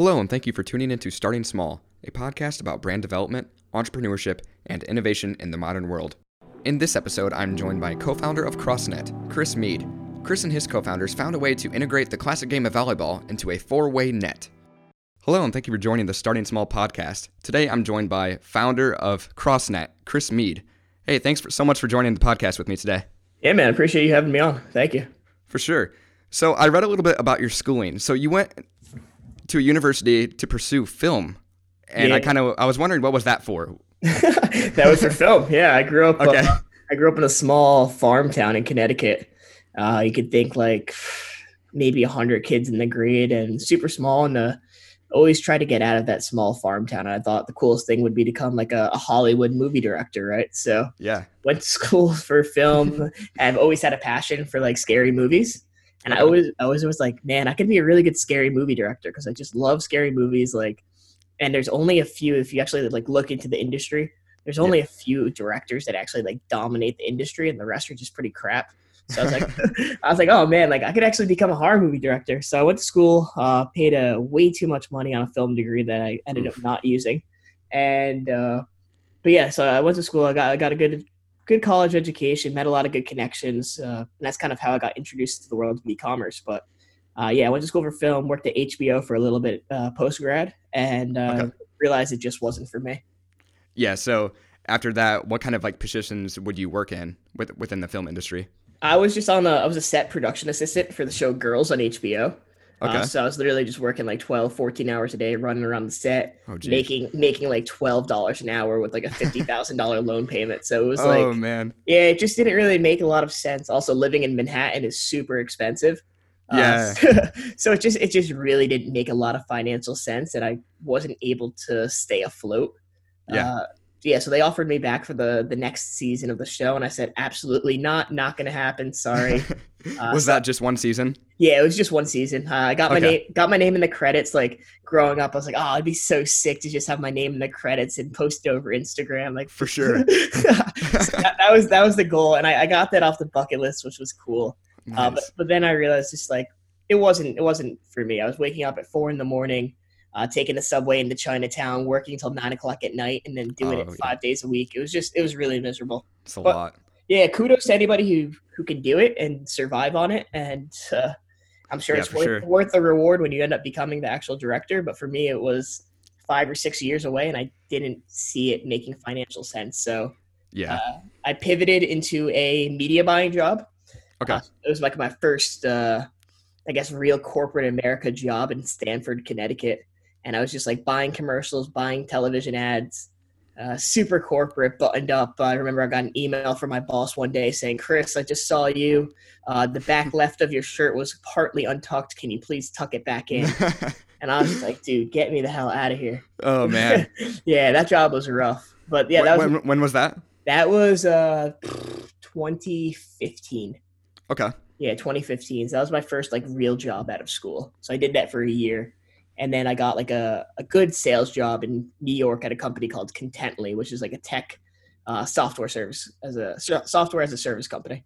Hello, and thank you for tuning into Starting Small, a podcast about brand development, entrepreneurship, and innovation in the modern world. In this episode, I'm joined by co founder of CrossNet, Chris Mead. Chris and his co founders found a way to integrate the classic game of volleyball into a four way net. Hello, and thank you for joining the Starting Small podcast. Today, I'm joined by founder of CrossNet, Chris Mead. Hey, thanks for, so much for joining the podcast with me today. Yeah, man, appreciate you having me on. Thank you. For sure. So, I read a little bit about your schooling. So, you went to a university to pursue film, and Yeah. I kind of I was wondering what was that for? that was for film. Yeah, I grew up. Okay. Uh, I grew up in a small farm town in Connecticut. Uh, you could think like maybe hundred kids in the grade and super small. And uh, always try to get out of that small farm town. And I thought the coolest thing would be to become like a, a Hollywood movie director, right? So Yeah. went to school for film. I've always had a passion for like scary movies. And I always, I always was like, man, I could be a really good scary movie director because I just love scary movies. Like, and there's only a few. If you actually like look into the industry, there's only a few directors that actually like dominate the industry, and the rest are just pretty crap. So I was like, I was like, oh man, like I could actually become a horror movie director. So I went to school, uh, paid a way too much money on a film degree that I ended up not using, and uh, but yeah, so I went to school. I got I got a good good college education, met a lot of good connections, uh, and that's kind of how I got introduced to the world of e-commerce. But uh, yeah, I went to school for film, worked at HBO for a little bit uh, post grad, and uh, Okay. realized it just wasn't for me. Yeah. So after that, what kind of like positions would you work in with, within the film industry? I was just on a I was a set production assistant for the show Girls on HBO. Okay. Uh, so I was literally just working like 12, 14 hours a day, running around the set, oh, making making like twelve dollars an hour with like a fifty thousand dollar loan payment. So it was oh like oh man. Yeah, it just didn't really make a lot of sense. Also, living in Manhattan is super expensive. Uh, Yeah. so it just it just really didn't make a lot of financial sense, and I wasn't able to stay afloat. Yeah. Uh, yeah. So they offered me back for the the next season of the show, and I said absolutely not, not going to happen. Sorry. Uh, was so- that just one season? yeah, it was just one season. Uh, I got my name got my name in the credits. Like growing up, I was like, oh, it'd be so sick to just have my name in the credits and post it over Instagram. Like For sure. so that, that was that was the goal, and I, I got that off the bucket list, which was cool. Uh, but, but then I realized just like it wasn't it wasn't for me. I was waking up at four in the morning, uh, taking the subway into Chinatown, working till nine o'clock at night, and then doing Oh, it yeah. five days a week. It was just it was really miserable. it's a but- lot. Yeah, kudos to anybody who who can do it and survive on it, and uh, I'm sure Yeah, it's worth, sure. worth the reward when you end up becoming the actual director. But for me, it was five or six years away, and I didn't see it making financial sense. So Yeah. uh, I pivoted into a media buying job. Okay. Uh, it was like my first, uh, I guess, real corporate America job in Stamford, Connecticut. And I was just like buying commercials, buying television ads, uh, super corporate, buttoned up. I remember I got an email from my boss one day saying, Chris, I just saw you. Uh, the back left of your shirt was partly untucked. Can you please tuck it back in? And I was just like, dude, get me the hell out of here. oh man. yeah, that job was rough. But yeah, that was when, when was that? that was uh 2015. Okay. Yeah, 2015. So that was my first like real job out of school. So I did that for a year. And then I got like a, a good sales job in New York at a company called Contently, which is like a tech uh, software service as a software as a service company.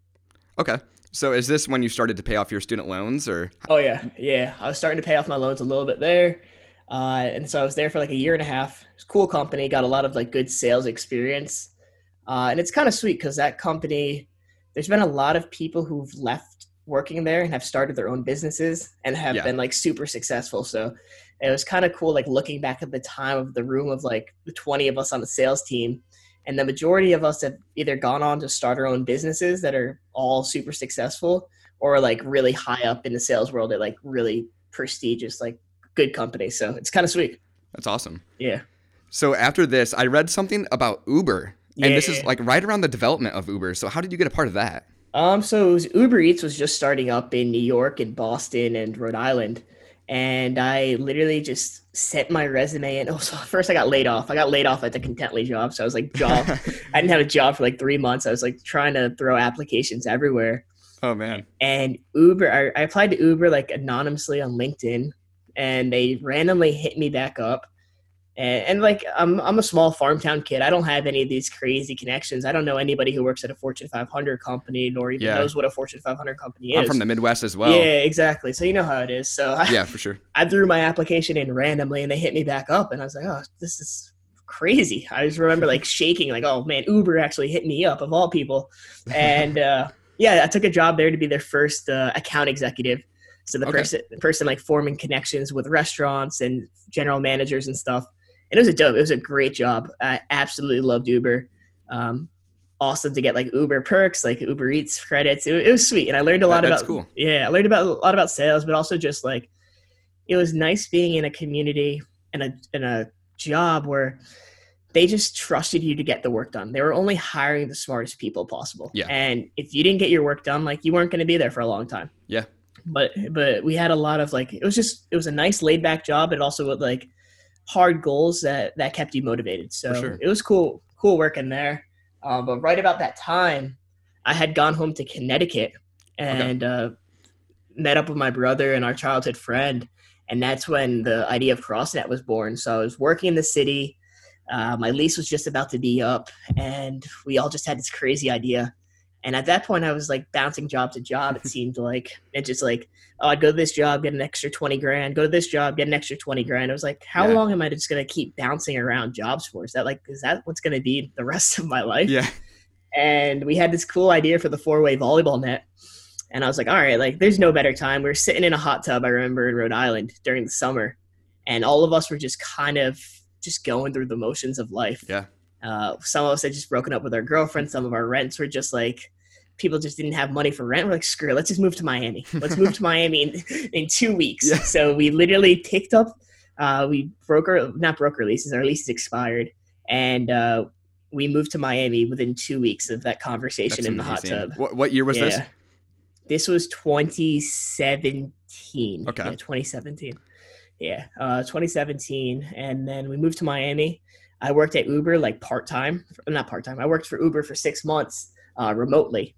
Okay. So is this when you started to pay off your student loans or Oh yeah, yeah. I was starting to pay off my loans a little bit there, uh, and so I was there for like a year and a half. It's a cool company, got a lot of like good sales experience, uh, and it's kind of sweet because that company. There's been a lot of people who've left working there and have started their own businesses and have Yeah. been like super successful. So it was kind of cool, like looking back at the time of the room of like the 20 of us on the sales team. And the majority of us have either gone on to start our own businesses that are all super successful or like really high up in the sales world at like really prestigious, like good companies. So it's kind of sweet. that's awesome. Yeah. So after this, I read something about Uber. And this is like right around the development of Uber. So how did you get a part of that? Um, so Uber Eats was just starting up in New York and Boston and Rhode Island. And I literally just sent my resume in. Oh, so first I got laid off. I got laid off at the Contently job. So I was like, job. I didn't have a job for like three months. I was like trying to throw applications everywhere. oh man. and Uber. I, I applied to Uber like anonymously on LinkedIn, and they randomly hit me back up. And, and like I'm I'm a small farm town kid. I don't have any of these crazy connections. I don't know anybody who works at a Fortune 500 company nor even Yeah. knows what a Fortune 500 company is. I'm from the Midwest as well. Yeah, exactly. So you know how it is. So I, Yeah, for sure. I threw my application in randomly and they hit me back up and I was like, oh, this is crazy. I just remember like shaking, like, oh man, Uber actually hit me up of all people. And uh, yeah, I took a job there to be their first uh, account executive. So the Okay. person, the person like forming connections with restaurants and general managers and stuff. And it was a dope. It was a great job. I absolutely loved Uber. Um, awesome to get like Uber perks, like Uber Eats credits. It, it was sweet, and I learned a lot That- about cool. yeah, I learned about a lot about sales, but also just like it was nice being in a community and a in a job where they just trusted you to get the work done. They were only hiring the smartest people possible. Yeah. And if you didn't get your work done, like you weren't going to be there for a long time. Yeah. But but we had a lot of like it was just it was a nice laid back job, but also like hard goals that that kept you motivated. So sure. it was cool cool working there. Uh, but right about that time, I had gone home to Connecticut and uh, met up with my brother and our childhood friend, and that's when the idea of CrossNet was born. So I was working in the city. Uh, my lease was just about to be up, and we all just had this crazy idea. And at that point, I was like bouncing job to job. It seemed like it just like, oh, I'd go to this job, get an extra twenty grand. Go to this job, get an extra twenty grand. I was like, how Yeah. long am I just gonna keep bouncing around jobs for? Is that like, is that what's gonna be the rest of my life? Yeah. and we had this cool idea for the four way volleyball net. And I was like, all right, like there's no better time. We were sitting in a hot tub, I remember in Rhode Island during the summer, and all of us were just kind of just going through the motions of life. Yeah. Uh, some of us had just broken up with our girlfriends. Some of our rents were just like people just didn't have money for rent. We're like, screw it, let's just move to Miami. Let's move to Miami in, in two weeks. Yeah. So we literally picked up, uh, we broke our, not broke our leases, our leases expired. And uh, we moved to Miami within two weeks of that conversation That's in the hot tub. What, what year was this? This was 2017. Okay. Yeah, 2017. Yeah, uh, 2017. And then we moved to Miami. I worked at Uber like part time, not part time. I worked for Uber for six months uh, remotely.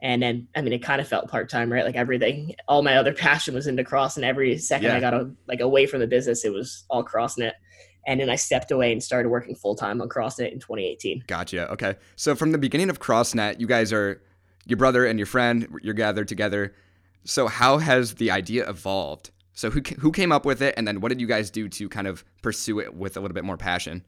And then, I mean, it kind of felt part time, right? Like everything, all my other passion was into cross, and every second Yeah. I got a, like away from the business, it was all CrossNet. And then I stepped away and started working full time on CrossNet in 2018. Gotcha. Okay. So from the beginning of CrossNet, you guys are your brother and your friend. You're gathered together. So how has the idea evolved? So who who came up with it, and then what did you guys do to kind of pursue it with a little bit more passion?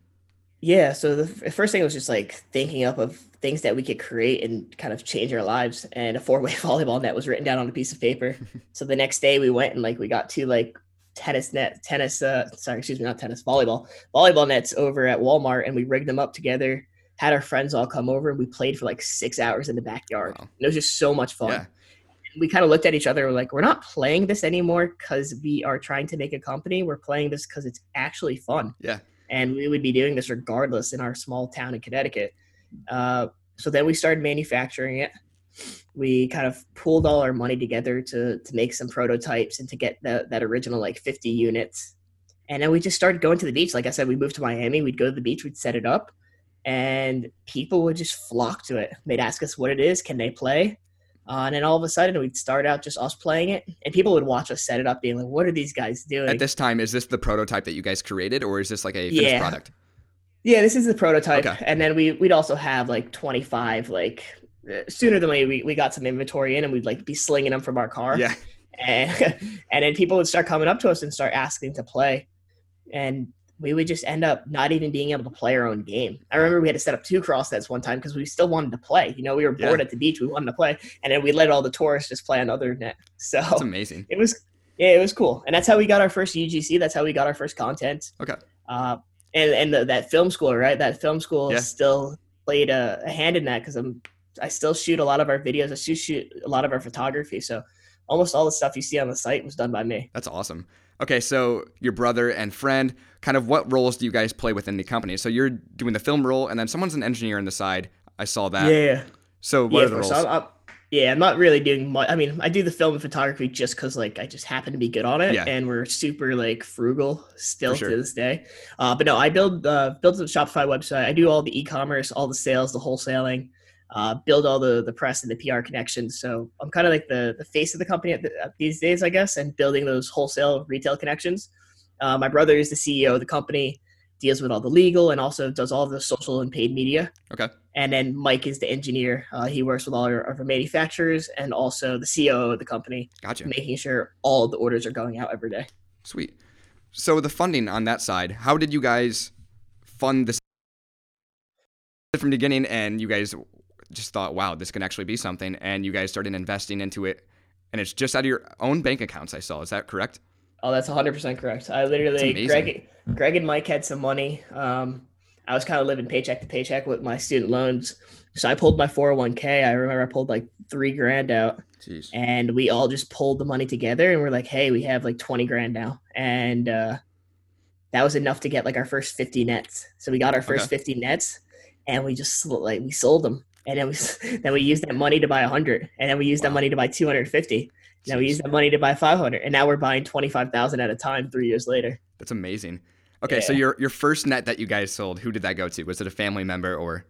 Yeah, so the f- first thing was just like thinking up of things that we could create and kind of change our lives. And a four-way volleyball net was written down on a piece of paper. so the next day we went and like we got two like tennis net, tennis, uh, sorry, excuse me, not tennis, volleyball, volleyball nets over at Walmart, and we rigged them up together. Had our friends all come over and we played for like six hours in the backyard. Wow. And it was just so much fun. Yeah. We kind of looked at each other were like, we're not playing this anymore because we are trying to make a company. We're playing this because it's actually fun Yeah. And we would be doing this regardless in our small town in Connecticut. Uh, so then we started manufacturing it. We kind of pooled all our money together to to make some prototypes and to get that that original like 50 units. And then we just started going to the beach. Like I said, we moved to Miami. We'd go to the beach. We'd set it up, and people would just flock to it. They'd ask us what it is. Can they play? Uh, and then all of a sudden, we'd start out just us playing it, and people would watch us set it up, being like, "What are these guys doing?" At this time, is this the prototype that you guys created, or is this like a finished Yeah. product? Yeah, this is the prototype, Okay. and then we we'd also have like twenty five like uh, sooner than we, we we got some inventory in, and we'd like be slinging them from our car, Yeah. and and then people would start coming up to us and start asking to play, and we would just end up not even being able to play our own game. I remember we had to set up two cross nets one time because we still wanted to play. You know, we were Yeah. bored at the beach, we wanted to play, and then we let all the tourists just play another net. So That's amazing. it was yeah, it was cool, and that's how we got our first UGC. That's how we got our first content. Okay. Uh, and and the, that film school, right? That film school Yeah. still played a, a hand in that because I'm I still shoot a lot of our videos. I still shoot a lot of our photography. So almost all the stuff you see on the site was done by me. That's awesome. Okay, so your brother and friend, kind of what roles do you guys play within the company? So you're doing the film role, and then someone's an engineer on the side. I saw that. yeah, So what yeah. are the roles? I'm, I'm, yeah, I'm not really doing much. I mean, I do the film and photography just because like I just happen to be good on it, Yeah. and we're super like frugal still sure. to this day. Uh, but no, I build uh, build the Shopify website. I do all the e-commerce, all the sales, the wholesaling, uh, build all the the press and the PR connections. So I'm kind of like the the face of the company at, the, at these days, I guess, and building those wholesale retail connections. Uh, my brother is the CEO of the company. deals with all the legal and also does all the social and paid media. Okay. And then Mike is the engineer. Uh, he works with all our, our manufacturers and also the CEO of the company, Gotcha. making sure all the orders are going out every day. Sweet. So the funding on that side, how did you guys fund this from the beginning? And you guys just thought, wow, this can actually be something, and you guys started investing into it, and it's just out of your own bank accounts. I saw. Is that correct? Oh, that's 100% correct. I literally. Greg, Greg and Mike had some money. Um, I was kind of living paycheck to paycheck with my student loans. So I pulled my 401k. I remember I pulled like three grand out Jeez. and we all just pulled the money together and we're like, hey, we have like 20 grand now. And uh, that was enough to get like our first 50 nets. So we got our first Okay. 50 nets and we just like, we sold them. And then we, then we used that money to buy 100. And then we used that money to buy 250. Now we Jeez. use that money to buy 500 and now we're buying 25,000 at a time 3 years later. That's amazing. Okay, so your your first net that you guys sold, who did that go to? Was it a family member or?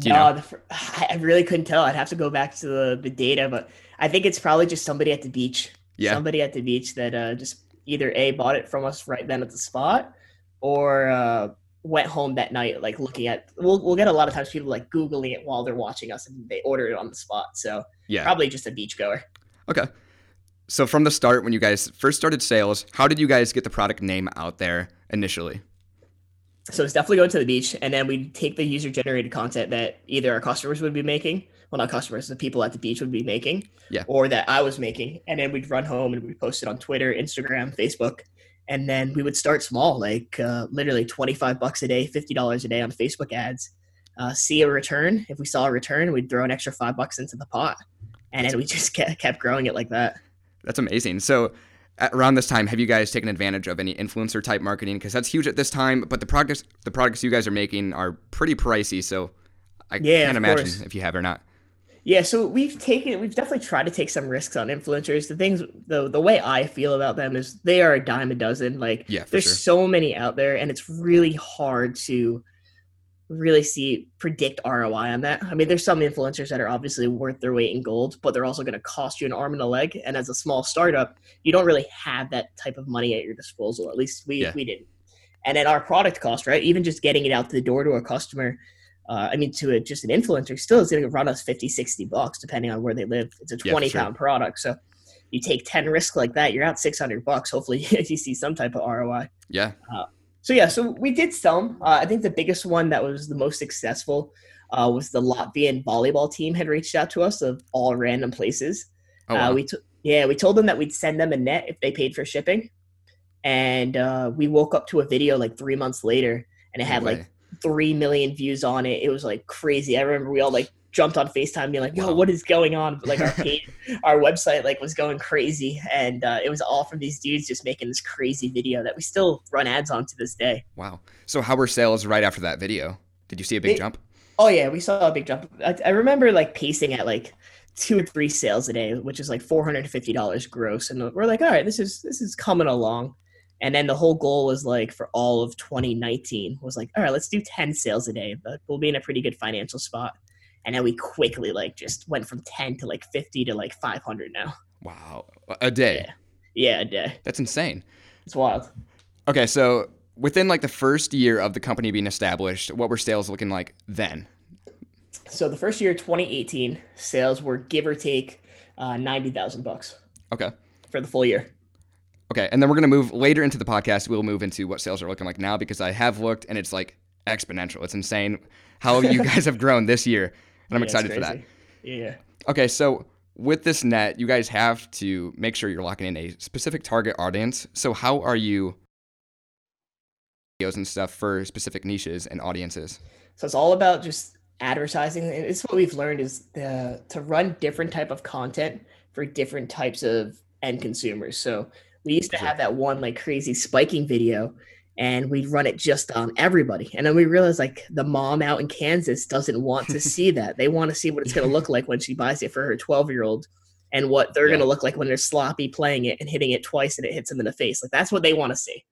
Do you no, know? the, I really couldn't tell. I'd have to go back to the, the data, but I think it's probably just somebody at the beach. Yeah. Somebody at the beach that uh, just either A, bought it from us right then at the spot or uh, went home that night, like looking at. We'll, we'll get a lot of times people like Googling it while they're watching us and they order it on the spot. So Yeah. probably just a beach goer. Okay. So from the start, when you guys first started sales, how did you guys get the product name out there initially? So it's definitely going to the beach, and then we'd take the user generated content that either our customers would be making, well, not customers, the people at the beach would be making, Yeah. or that I was making, and then we'd run home and we'd post it on Twitter, Instagram, Facebook, and then we would start small, like uh, literally twenty five bucks a day, fifty dollars a day on Facebook ads. Uh, see a return. If we saw a return, we'd throw an extra five bucks into the pot, and then we just kept, kept growing it like that. That's amazing. So around this time, have you guys taken advantage of any influencer type marketing? Because that's huge at this time. But the products the products you guys are making are pretty pricey. So I Yeah, can't imagine course. if you have or not. Yeah, so we've taken we've definitely tried to take some risks on influencers. The things the the way I feel about them is they are a dime a dozen. Like Yeah, there's sure. so many out there and it's really hard to really see predict ROI on that. I mean, there's some influencers that are obviously worth their weight in gold, but they're also going to cost you an arm and a leg. And as a small startup, you don't really have that type of money at your disposal. At least we Yeah. we didn't. And then our product cost, right? Even just getting it out the door to a customer, uh, I mean, to a, just an influencer, still is going to run us 50, 60 bucks, depending on where they live. It's a for 20 sure. pound product. So you take 10 risks like that, you're out 600 bucks. Hopefully you see some type of ROI. Yeah. So yeah, so we did sell them. Uh, I think the biggest one that was the most successful uh, was the Latvian volleyball team had reached out to us of all random places. Oh, wow. Uh, we t- yeah, we told them that we'd send them a net if they paid for shipping, and uh, we woke up to a video like three months later, and it No had way. like three million views on it. It was like crazy. I remember we all like jumped on Facetime, being like, "Yo, Wow. what is going on?" But, like our page, our website like was going crazy, and uh, it was all from these dudes just making this crazy video that we still run ads on to this day. wow. So how were sales right after that video? Did you see a big They- jump? Oh yeah, we saw a big jump. I, I remember like pacing at like two or three sales a day, which is like four hundred and fifty dollars gross, and we're like, all right, this is this is coming along. And then the whole goal was like for all of 2019 was like, all right, let's do 10 sales a day, but we'll be in a pretty good financial spot. And then we quickly like just went from 10 to like 50 to like 500 now. Wow. A day. Yeah, a day. That's insane. It's wild. Okay, so within like the first year of the company being established, what were sales looking like then? So the first year, 2018, sales were give or take uh, 90,000 bucks Okay. for the full year. Okay, and then we're gonna move later into the podcast. We'll move into what sales are looking like now because I have looked and it's like exponential. It's insane how you guys have grown this year, and I'm Yeah, excited for that. Yeah. Okay, so with this net, you guys have to make sure you're locking in a specific target audience. So how are you videos and stuff for specific niches and audiences? So it's all about just advertising. And It's what we've learned is the, to run different type of content for different types of end consumers. So we used to have that one like crazy spiking video and we'd run it just on everybody. And then we realized like the mom out in Kansas doesn't want to see that. They want to see what it's going to look like when she buys it for her 12 year old and what they're Yeah. going to look like when they're sloppy playing it and hitting it twice and it hits them in the face. Like that's what they want to see.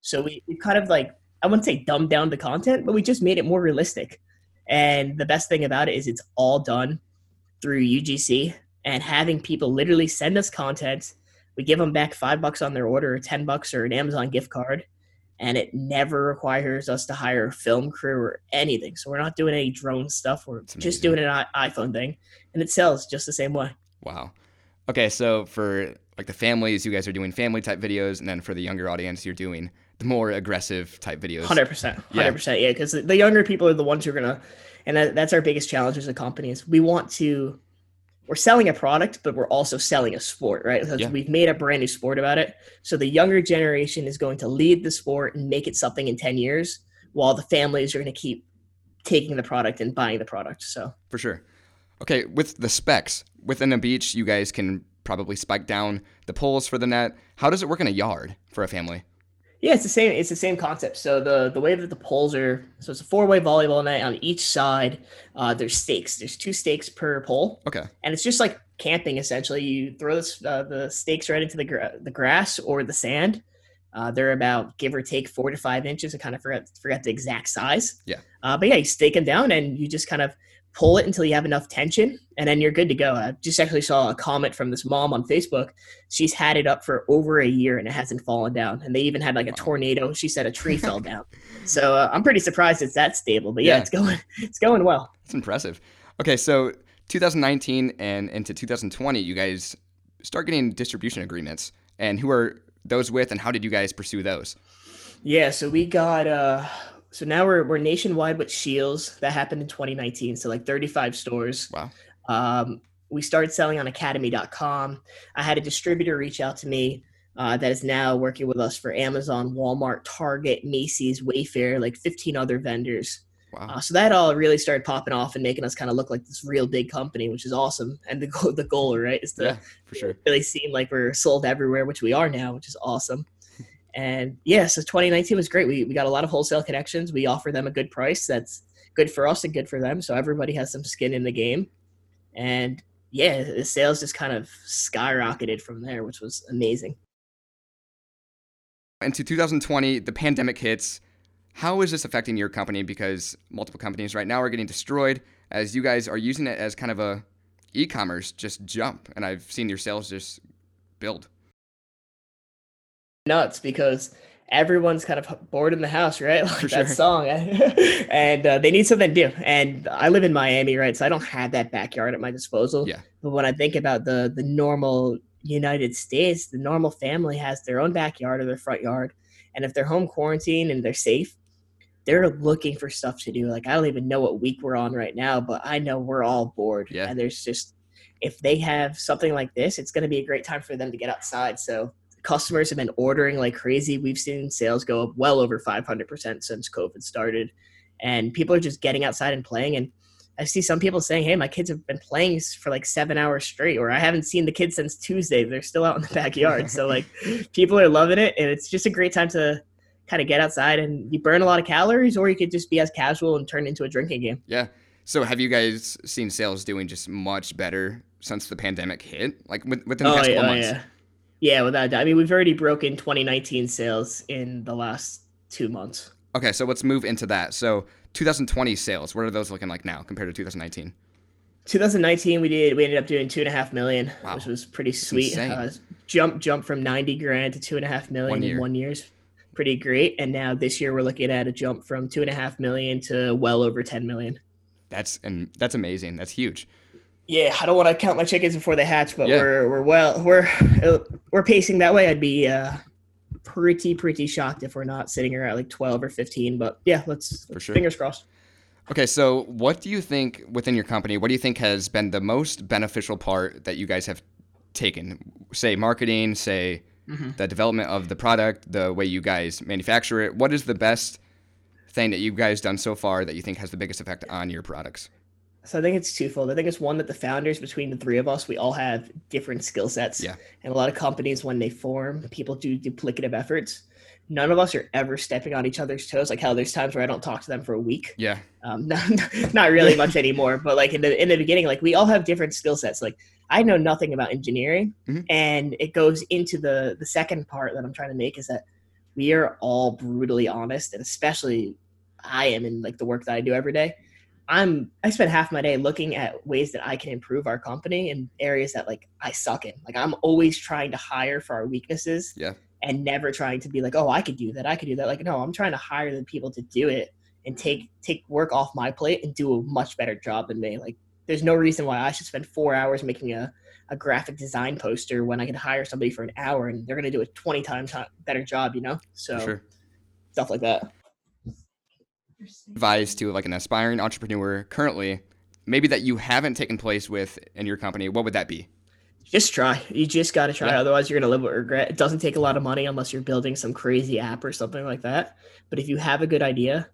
So we, we kind of like, I wouldn't say dumbed down the content, but we just made it more realistic. And the best thing about it is it's all done through UGC and having people literally send us content. We give them back five bucks on their order, or 10 bucks, or an Amazon gift card. and it never requires us to hire a film crew or anything. So we're not doing any drone stuff. We're just doing an i- iPhone thing, and it sells just the same way. Wow. Okay, so for like the families, you guys are doing family type videos, and then for the younger audience, you're doing the more aggressive type videos. Hundred percent, hundred percent, yeah. Because the younger people are the ones who are gonna, and that, that's our biggest challenge as a company is we want to. We're selling a product, but we're also selling a sport, right? Because Yeah. We've made a brand new sport about it. So the younger generation is going to lead the sport and make it something in ten years, while the families are going to keep taking the product and buying the product. So For sure. Okay, with the specs, within a beach, you guys can probably spike down the poles for the net. How does it work in a yard for a family? Yeah, it's the same. It's the same concept. So the the way that the poles are, so it's a four way volleyball net on each side. Uh, there's stakes. There's two stakes per pole, Okay. and it's just like camping essentially. You throw this, uh, the stakes right into the gra- the grass or the sand. Uh, they're about give or take four to five inches. I kind of forgot forgot the exact size. Yeah. Uh, but yeah, you stake them down and you just kind of pull it until you have enough tension, and then you're good to go. I just actually saw a comment from this mom on Facebook. She's had it up for over a year and it hasn't fallen down. And they even had like a tornado. She said a tree fell down. So uh, I'm pretty surprised it's that stable. But yeah, Yeah. it's going it's going well. It's impressive. Okay, so 2019 and into 2020, you guys start getting distribution agreements. And who are those with, and how did you guys pursue those? Yeah, so we got uh so now we're we're nationwide with Scheels. That happened in 2019. So like 35 stores. Wow. Um we started selling on academy.com. I had a distributor reach out to me uh, that is now working with us for Amazon, Walmart, Target, Macy's, Wayfair, like 15 other vendors. Wow. Uh, so that all really started popping off and making us kind of look like this real big company, which is awesome. And the goal, the goal, right, is to yeah, for sure. really seem like we're sold everywhere, which we are now, which is awesome. And yeah, so 2019 was great. We, we got a lot of wholesale connections. We offer them a good price that's good for us and good for them. So everybody has some skin in the game. And yeah, the sales just kind of skyrocketed from there, which was amazing. Into 2020, the pandemic hits. How is this affecting your company? Because multiple companies right now are getting destroyed as you guys are using it as kind of a e-commerce just jump, and I've seen your sales just build. Nuts because everyone's kind of bored in the house, right? Like For that sure. song. and uh, they need something to do. And I live in Miami, right? So I don't have that backyard at my disposal. Yeah. But when I think about the the normal United States, the normal family has their own backyard or their front yard. And if they're home quarantined and they're safe, they're looking for stuff to do. Like I don't even know what week we're on right now, but I know we're all bored. Yeah. And there's just if they have something like this, it's going to be a great time for them to get outside. So customers have been ordering like crazy. We've seen sales go up well over 500% since COVID started. And people are just getting outside and playing. And I see some people saying, hey, my kids have been playing for like seven hours straight, or I haven't seen the kids since Tuesday. They're still out in the backyard. so, like, people are loving it. And it's just a great time to kind of get outside and you burn a lot of calories, or you could just be as casual and turn into a drinking game. Yeah. So have you guys seen sales doing just much better since the pandemic hit? Like within the Oh, past yeah, couple oh, months? yeah. Yeah, without a doubt. I mean, we've already broken 2019 sales in the last two months. Okay, so let's move into that. So 2020 sales, what are those looking like now compared to 2019? 2019, we did. We ended up doing two and a half million, Wow. which was pretty sweet. Uh, jump, jump from 90 grand to two and a half million One in one year. one year's pretty great. And now this year, we're looking at a jump from two and a half million to well over 10 million. That's and that's amazing. That's huge. Yeah, I don't want to count my chickens before they hatch, but Yeah. we're we're well we're uh, we're pacing that way. I'd be uh, pretty pretty shocked if we're not sitting here at like 12 or 15. But yeah, let's For sure. fingers crossed. Okay, so what do you think within your company? What do you think has been the most beneficial part that you guys have taken? Say marketing, say Mhm. the development of the product, the way you guys manufacture it. What is the best thing that you guys done so far that you think has the biggest effect on your products? So I think it's twofold. I think it's one that the founders between the three of us, we all have different skill sets. Yeah. And a lot of companies when they form, people do duplicative efforts. None of us are ever stepping on each other's toes. Like hell, there's times where I don't talk to them for a week. Yeah, Um, not, not really much anymore, but like in the in the beginning, like we all have different skill sets. Like I know nothing about engineering, Mhm. and it goes into the the second part that I'm trying to make is that we are all brutally honest, and especially I am in like the work that I do every day. I'm I spend half my day looking at ways that I can improve our company in areas that like I suck in. Like I'm always trying to hire for our weaknesses. Yeah. and never trying to be like, oh, I could do that, I could do that. Like, no, I'm trying to hire the people to do it and take take work off my plate and do a much better job than me. Like, there's no reason why I should spend four hours making a, a graphic design poster when I could hire somebody for an hour and they're gonna do a 20 times better job, you know? So sure. stuff like that. Advice to like an aspiring entrepreneur currently, maybe that you haven't taken place with in your company, what would that be? just try. You just got to try. Yeah. Otherwise, you're going to live with regret. It doesn't take a lot of money unless you're building some crazy app or something like that. But if you have a good idea,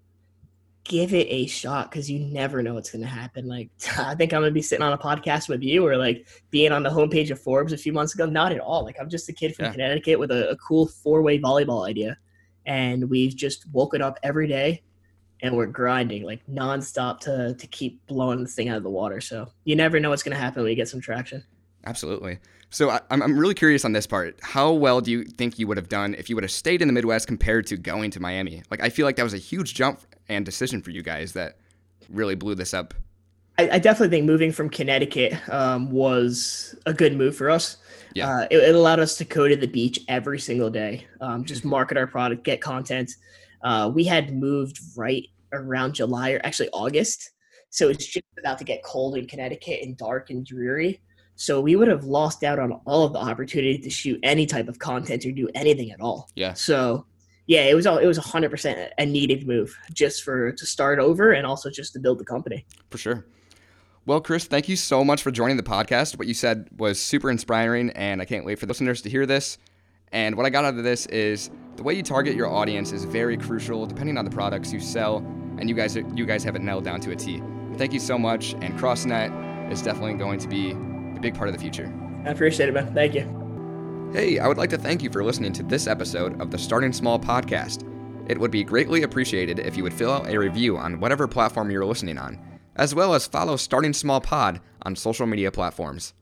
give it a shot because you never know what's going to happen. Like, I think I'm going to be sitting on a podcast with you or like being on the homepage of Forbes a few months ago. Not at all. Like, I'm just a kid from yeah. Connecticut with a, a cool four way volleyball idea. And we've just woken up every day and we're grinding like nonstop to, to keep blowing this thing out of the water. So you never know what's going to happen when you get some traction. Absolutely. So I, I'm really curious on this part. How well do you think you would have done if you would have stayed in the Midwest compared to going to Miami? Like I feel like that was a huge jump and decision for you guys that really blew this up. I, I definitely think moving from Connecticut um, was a good move for us. Yeah, uh, it, it, allowed us to go to the beach every single day, um, just mm-hmm. market our product, get content. Uh, we had moved right around July or actually August, so it's just about to get cold in Connecticut and dark and dreary. So we would have lost out on all of the opportunity to shoot any type of content or do anything at all. Yeah. So yeah, it was all it was hundred percent a needed move just for to start over and also just to build the company. For sure. Well, Chris, thank you so much for joining the podcast. What you said was super inspiring, and I can't wait for the listeners to hear this. And what I got out of this is the way you target your audience is very crucial, depending on the products you sell, and you guys you guys have it nailed down to a T. Thank you so much, and CrossNet is definitely going to be a big part of the future. I appreciate it, man. Thank you. Hey, I would like to thank you for listening to this episode of the Starting Small podcast. It would be greatly appreciated if you would fill out a review on whatever platform you're listening on, as well as follow Starting Small Pod on social media platforms.